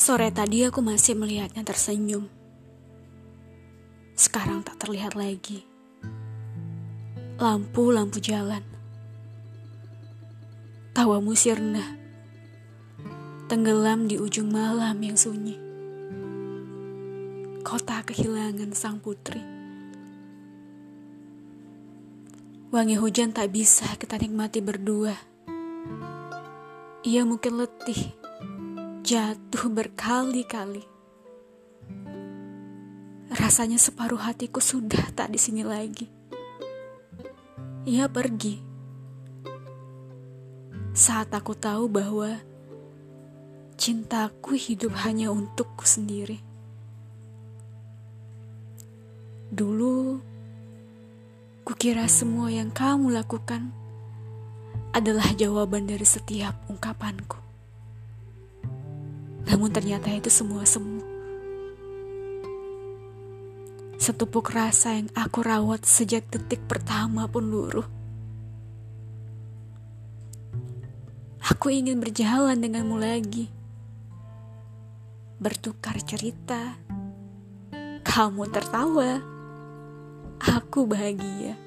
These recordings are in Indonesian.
Sore tadi aku masih melihatnya tersenyum. Sekarang tak terlihat lagi. Lampu-lampu jalan. Tawamu sirna. Tenggelam di ujung malam yang sunyi. Kota kehilangan sang putri. Wangi hujan tak bisa kita nikmati berdua. Ia mungkin letih jatuh berkali-kali. Rasanya separuh hatiku sudah tak di sini lagi. Ia pergi. Saat aku tahu bahwa cintaku hidup hanya untukku sendiri. Dulu, kukira semua yang kamu lakukan adalah jawaban dari setiap ungkapanku. Namun ternyata itu semua semu. Setupuk rasa yang aku rawat sejak detik pertama pun luruh. Aku ingin berjalan denganmu lagi. Bertukar cerita. Kamu tertawa. Aku bahagia.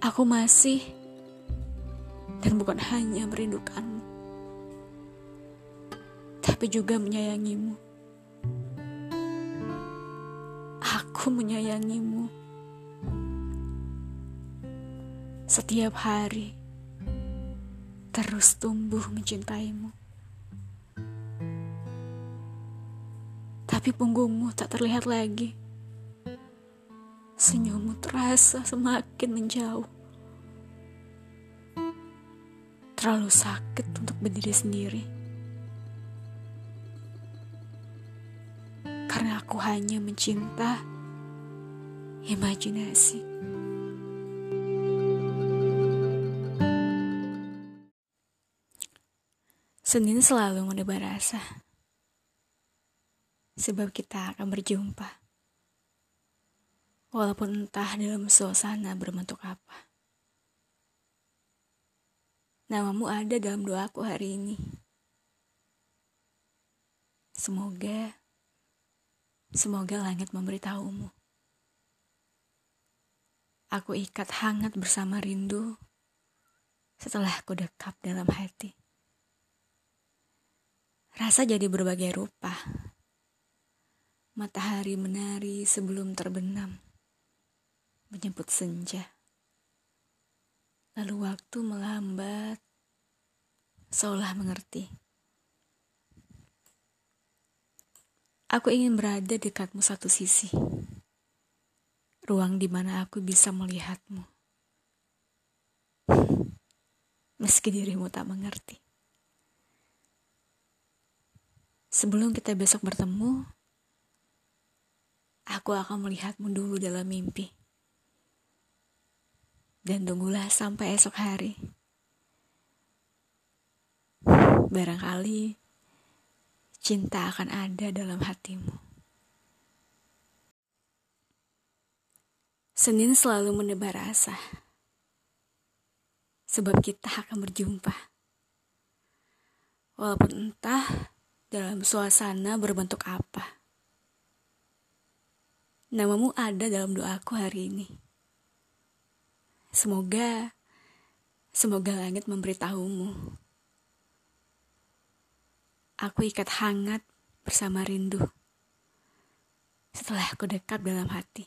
Aku masih dan bukan hanya merindukanmu, tapi juga menyayangimu. Aku menyayangimu setiap hari, terus tumbuh mencintaimu. Tapi punggungmu tak terlihat lagi. Senyummu terasa semakin menjauh. Terlalu sakit untuk berdiri sendiri. Karena aku hanya mencinta imajinasi. Senin selalu menebar rasa. Sebab kita akan berjumpa. Walaupun entah dalam suasana berbentuk apa. Namamu ada dalam doaku hari ini. Semoga, semoga langit memberitahumu. Aku ikat hangat bersama rindu setelah aku dekap dalam hati. Rasa jadi berbagai rupa. Matahari menari sebelum terbenam, menyebut senja. Lalu waktu melambat, seolah mengerti. Aku ingin berada dekatmu satu sisi. Ruang di mana aku bisa melihatmu. Meski dirimu tak mengerti. Sebelum kita besok bertemu, aku akan melihatmu dulu dalam mimpi dan tunggulah sampai esok hari. Barangkali cinta akan ada dalam hatimu. Senin selalu menebar rasa, sebab kita akan berjumpa. Walaupun entah dalam suasana berbentuk apa. Namamu ada dalam doaku hari ini. Semoga, semoga langit memberitahumu. Aku ikat hangat bersama rindu. Setelah aku dekat dalam hati.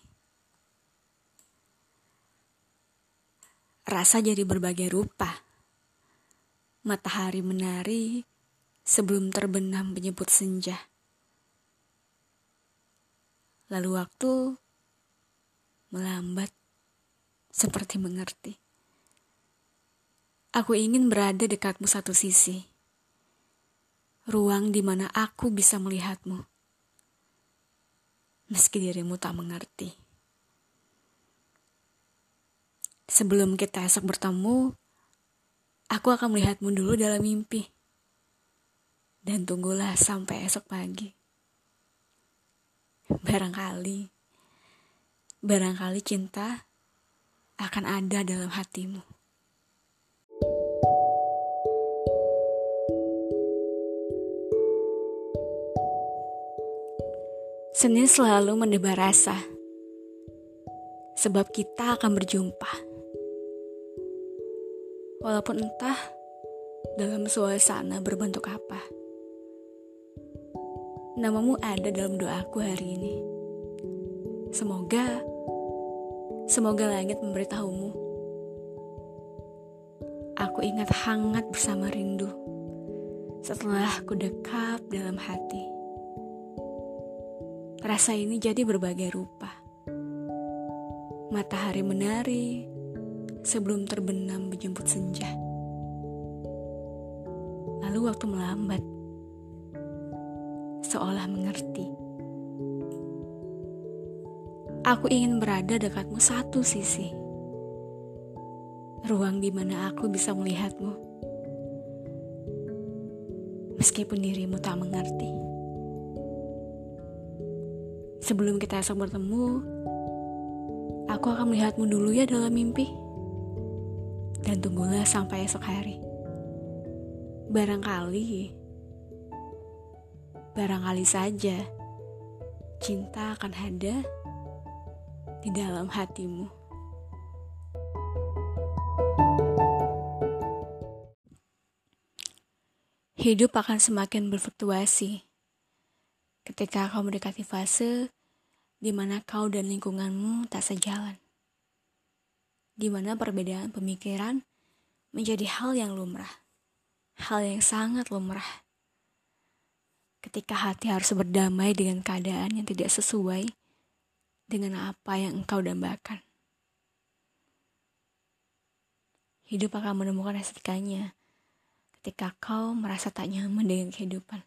Rasa jadi berbagai rupa. Matahari menari sebelum terbenam menyebut senja. Lalu waktu melambat seperti mengerti. Aku ingin berada dekatmu satu sisi. Ruang di mana aku bisa melihatmu. Meski dirimu tak mengerti. Sebelum kita esok bertemu, aku akan melihatmu dulu dalam mimpi. Dan tunggulah sampai esok pagi. Barangkali, barangkali cinta akan ada dalam hatimu. Senin selalu mendebar rasa, sebab kita akan berjumpa. Walaupun entah dalam suasana berbentuk apa, namamu ada dalam doaku hari ini. Semoga semoga langit memberitahumu. Aku ingat hangat bersama rindu setelah ku dekap dalam hati. Rasa ini jadi berbagai rupa. Matahari menari sebelum terbenam menjemput senja. Lalu waktu melambat, seolah mengerti. Aku ingin berada dekatmu satu sisi. Ruang di mana aku bisa melihatmu. Meskipun dirimu tak mengerti. Sebelum kita esok bertemu, aku akan melihatmu dulu ya dalam mimpi. Dan tunggulah sampai esok hari. Barangkali, barangkali saja, cinta akan ada di dalam hatimu. Hidup akan semakin berfluktuasi ketika kau mendekati fase di mana kau dan lingkunganmu tak sejalan. Di mana perbedaan pemikiran menjadi hal yang lumrah. Hal yang sangat lumrah. Ketika hati harus berdamai dengan keadaan yang tidak sesuai dengan apa yang engkau dambakan. Hidup akan menemukan estetikanya ketika kau merasa tak nyaman dengan kehidupan.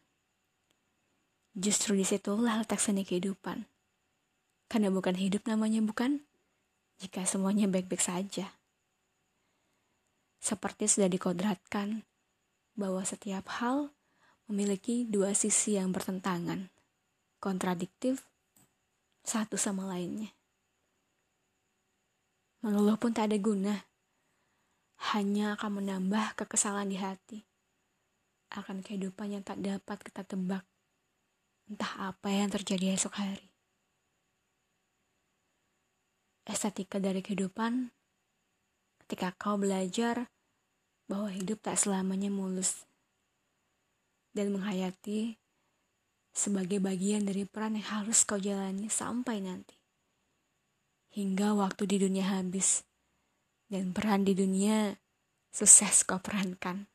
Justru di situlah letak seni kehidupan. Karena bukan hidup namanya bukan, jika semuanya baik-baik saja. Seperti sudah dikodratkan, bahwa setiap hal memiliki dua sisi yang bertentangan, kontradiktif, satu sama lainnya. Mengeluh pun tak ada guna, hanya akan menambah kekesalan di hati. Akan kehidupan yang tak dapat kita tebak. Entah apa yang terjadi esok hari. Estetika dari kehidupan. Ketika kau belajar bahwa hidup tak selamanya mulus. Dan menghayati sebagai bagian dari peran yang harus kau jalani sampai nanti. Hingga waktu di dunia habis dan peran di dunia sukses kau perankan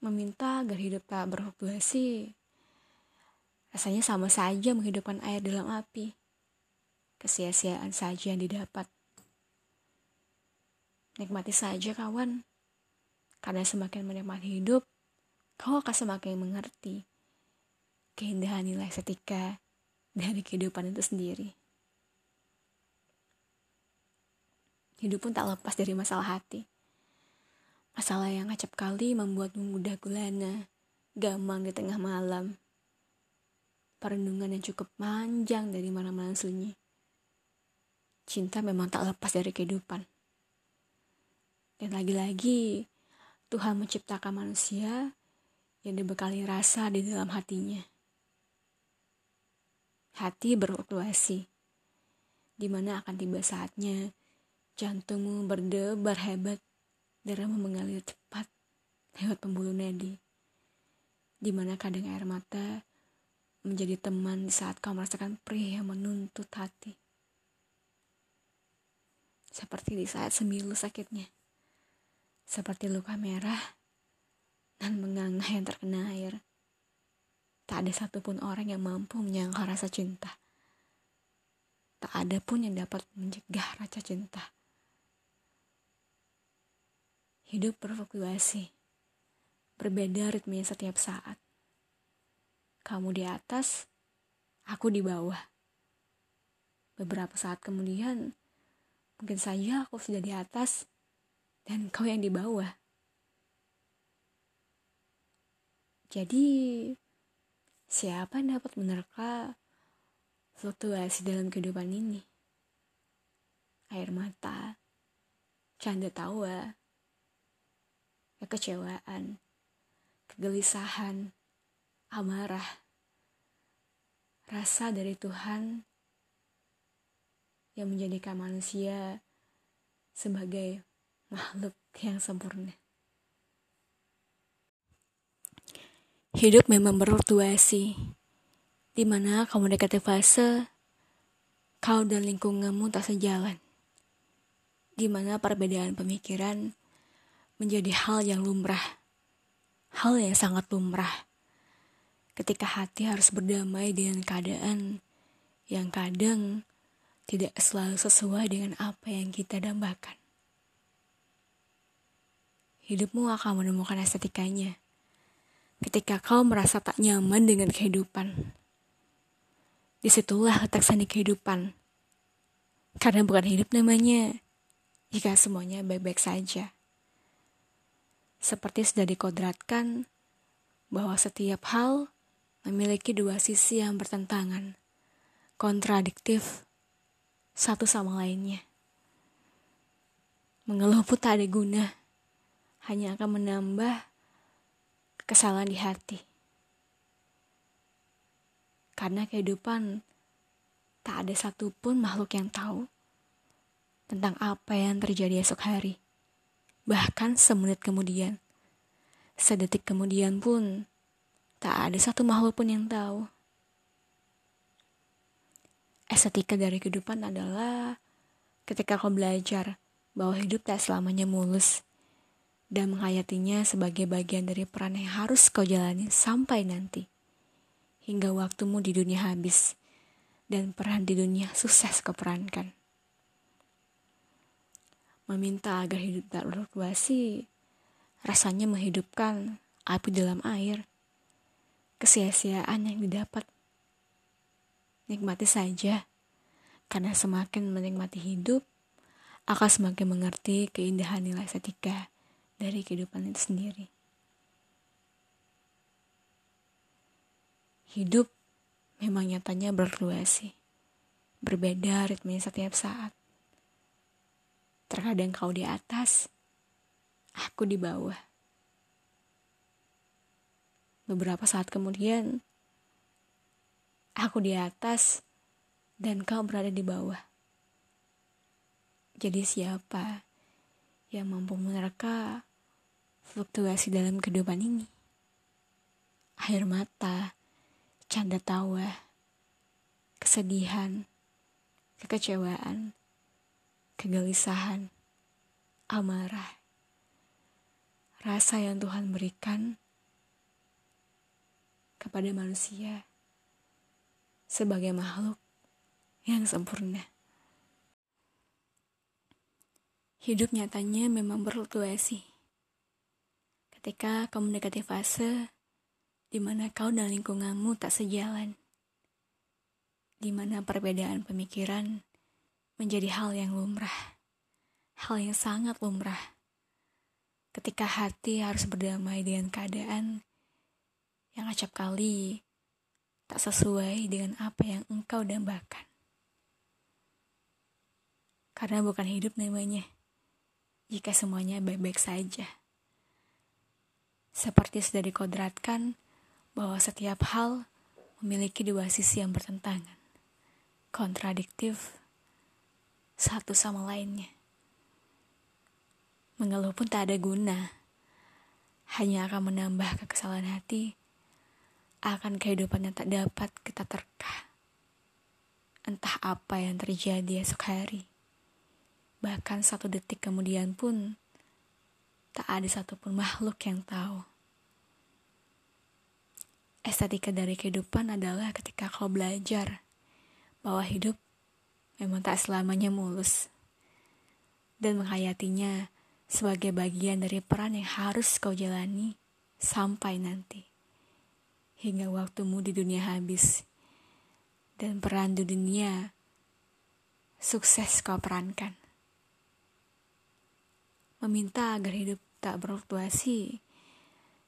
meminta agar hidup tak berfluktuasi, rasanya sama saja menghidupkan air dalam api. Kesia-siaan saja yang didapat. Nikmati saja kawan, karena semakin menikmati hidup, kau akan semakin mengerti keindahan nilai setika dari kehidupan itu sendiri. Hidup pun tak lepas dari masalah hati. Masalah yang acap kali membuatmu mudah gulana, gamang di tengah malam. Perenungan yang cukup panjang dari malam-malam sunyi. Cinta memang tak lepas dari kehidupan. Dan lagi-lagi, Tuhan menciptakan manusia yang dibekali rasa di dalam hatinya. Hati berfluktuasi, di mana akan tiba saatnya jantungmu berdebar hebat Darah mengalir cepat lewat pembuluh nadi, di mana kadang air mata menjadi teman di saat kau merasakan perih yang menuntut hati. Seperti di saat semilu sakitnya, seperti luka merah dan menganga yang terkena air. Tak ada satupun orang yang mampu menyangkal rasa cinta. Tak ada pun yang dapat mencegah rasa cinta. Hidup berfluktuasi, berbeda ritmenya setiap saat. Kamu di atas, aku di bawah. Beberapa saat kemudian, mungkin saja aku sudah di atas dan kau yang di bawah. Jadi, siapa yang dapat menerka fluktuasi dalam kehidupan ini? Air mata, canda tawa, kekecewaan, kegelisahan, amarah, rasa dari Tuhan yang menjadikan manusia sebagai makhluk yang sempurna. Hidup memang berfluktuasi, di mana kamu mendekati fase kau dan lingkunganmu tak sejalan, di mana perbedaan pemikiran menjadi hal yang lumrah, hal yang sangat lumrah ketika hati harus berdamai dengan keadaan yang kadang tidak selalu sesuai dengan apa yang kita dambakan. Hidupmu akan menemukan estetikanya ketika kau merasa tak nyaman dengan kehidupan. Di situlah letak seni kehidupan. Karena bukan hidup namanya, jika semuanya baik-baik saja. Seperti sudah dikodratkan bahwa setiap hal memiliki dua sisi yang bertentangan, kontradiktif satu sama lainnya. Mengeluh pun tak ada guna, hanya akan menambah kesalahan di hati. Karena kehidupan tak ada satupun makhluk yang tahu tentang apa yang terjadi esok hari. Bahkan semenit kemudian, sedetik kemudian pun Tak ada satu makhluk pun yang tahu. Estetika dari kehidupan adalah ketika kau belajar bahwa hidup tak selamanya mulus dan menghayatinya sebagai bagian dari peran yang harus kau jalani sampai nanti. Hingga waktumu di dunia habis dan peran di dunia sukses kau perankan. Meminta agar hidup tak berfluktuasi, rasanya menghidupkan api dalam air kesia-siaan yang didapat. Nikmati saja, karena semakin menikmati hidup, akan semakin mengerti keindahan nilai estetika dari kehidupan itu sendiri. Hidup memang nyatanya berfluasi, berbeda ritmenya setiap saat. Terkadang kau di atas, aku di bawah Beberapa saat kemudian, aku di atas dan kau berada di bawah. Jadi siapa yang mampu menerka fluktuasi dalam kehidupan ini? Air mata, canda tawa, kesedihan, kekecewaan, kegelisahan, amarah, rasa yang Tuhan berikan kepada manusia sebagai makhluk yang sempurna. Hidup nyatanya memang berfluktuasi. Ketika kamu mendekati fase di mana kau dan lingkunganmu tak sejalan, di mana perbedaan pemikiran menjadi hal yang lumrah, hal yang sangat lumrah. Ketika hati harus berdamai dengan keadaan yang acap kali tak sesuai dengan apa yang engkau dambakan. Karena bukan hidup namanya, jika semuanya baik-baik saja. Seperti sudah dikodratkan bahwa setiap hal memiliki dua sisi yang bertentangan, kontradiktif satu sama lainnya. Mengeluh pun tak ada guna, hanya akan menambah kekesalan hati akan kehidupan yang tak dapat kita terka. Entah apa yang terjadi esok hari. Bahkan satu detik kemudian pun, tak ada satupun makhluk yang tahu. Estetika dari kehidupan adalah ketika kau belajar bahwa hidup memang tak selamanya mulus. Dan menghayatinya sebagai bagian dari peran yang harus kau jalani sampai nanti hingga waktumu di dunia habis dan peran di dunia sukses kau perankan. Meminta agar hidup tak berfluktuasi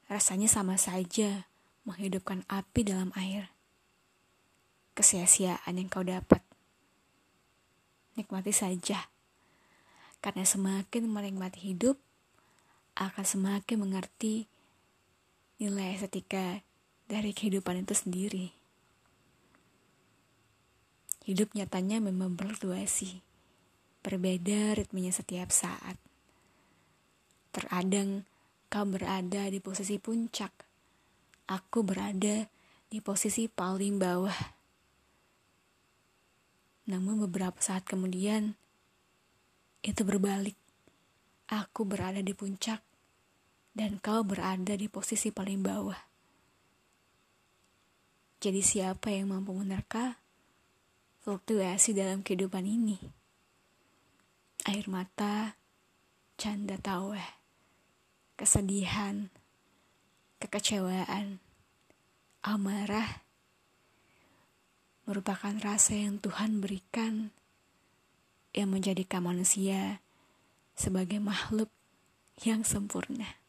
rasanya sama saja menghidupkan api dalam air. Kesia-siaan yang kau dapat. Nikmati saja. Karena semakin menikmati hidup, akan semakin mengerti nilai estetika dari kehidupan itu sendiri. Hidup nyatanya memang berfluktuasi, berbeda ritmenya setiap saat. Terkadang kau berada di posisi puncak, aku berada di posisi paling bawah. Namun beberapa saat kemudian, itu berbalik. Aku berada di puncak, dan kau berada di posisi paling bawah. Jadi siapa yang mampu menerka fluktuasi dalam kehidupan ini? Air mata, canda tawa, kesedihan, kekecewaan, amarah, merupakan rasa yang Tuhan berikan yang menjadikan manusia sebagai makhluk yang sempurna.